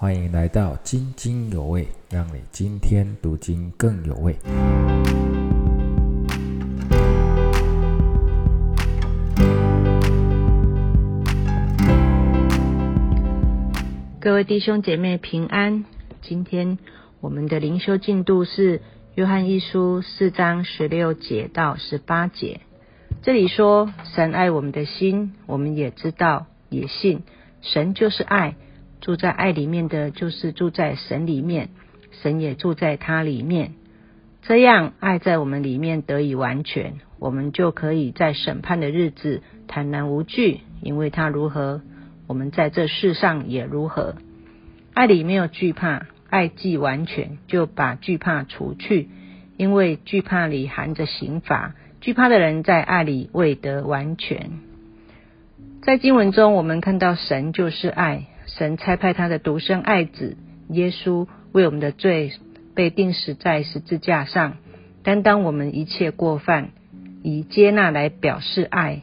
欢迎来到津津有味，让你今天读经更有味。各位弟兄姐妹平安。今天我们的灵修进度是约翰一书四章十六节到十八节。这里说，神爱我们的心，我们也知道，也信，神就是爱。住在爱里面的就是住在神里面，神也住在他里面。这样爱在我们里面得以完全，我们就可以在审判的日子坦然无惧，因为他如何，我们在这世上也如何。爱里没有惧怕，爱既完全，就把惧怕除去，因为惧怕里含着刑罚，惧怕的人在爱里未得完全。在经文中，我们看到神就是爱。神差派他的独生爱子耶稣为我们的罪被钉死在十字架上，担当我们一切过犯，以接纳来表示爱。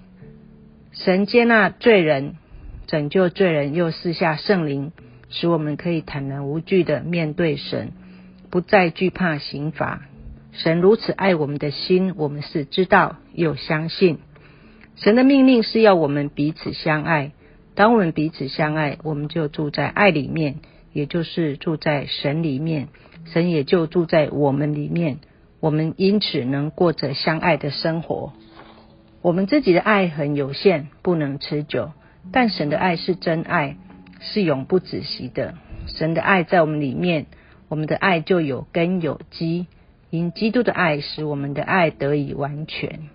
神接纳罪人，拯救罪人，又赐下圣灵，使我们可以坦然无惧的面对神，不再惧怕刑罚。神如此爱我们的心，我们是知道又相信。神的命令是要我们彼此相爱。当我们彼此相爱，我们就住在爱里面，也就是住在神里面，神也就住在我们里面。我们因此能过着相爱的生活。我们自己的爱很有限，不能持久，但神的爱是真爱，是永不止息的。神的爱在我们里面，我们的爱就有根有基。因基督的爱使我们的爱得以完全。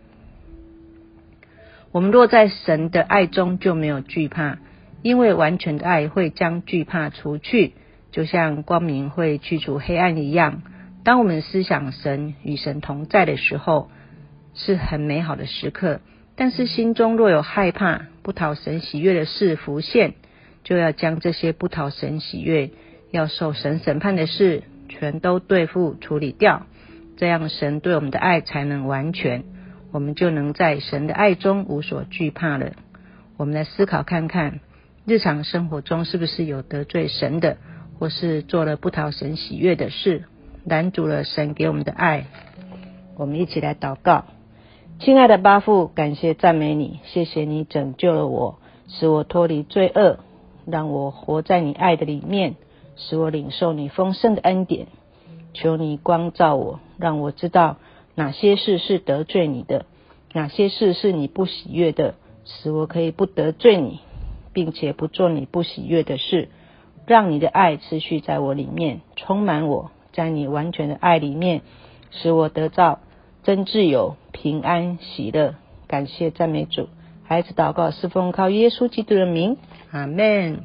我们若在神的爱中，就没有惧怕，因为完全的爱会将惧怕除去，就像光明会驱除黑暗一样。当我们思想神与神同在的时候，是很美好的时刻。但是心中若有害怕、不讨神喜悦的事浮现，就要将这些不讨神喜悦、要受神审判的事，全都对付处理掉，这样神对我们的爱才能完全。我们就能在神的爱中无所惧怕了。我们来思考看看，日常生活中是不是有得罪神的，或是做了不讨神喜悦的事，拦阻了神给我们的爱？我们一起来祷告：亲爱的巴父，感谢赞美你，谢谢你拯救了我，使我脱离罪恶，让我活在你爱的里面，使我领受你丰盛的恩典。求你光照我，让我知道。哪些事是得罪你的？哪些事是你不喜悦的？使我可以不得罪你，并且不做你不喜悦的事，让你的爱持续在我里面，充满我，在你完全的爱里面，使我得到真自由、平安、喜乐。感谢赞美主，孩子祷告是奉靠耶稣基督的名，阿门。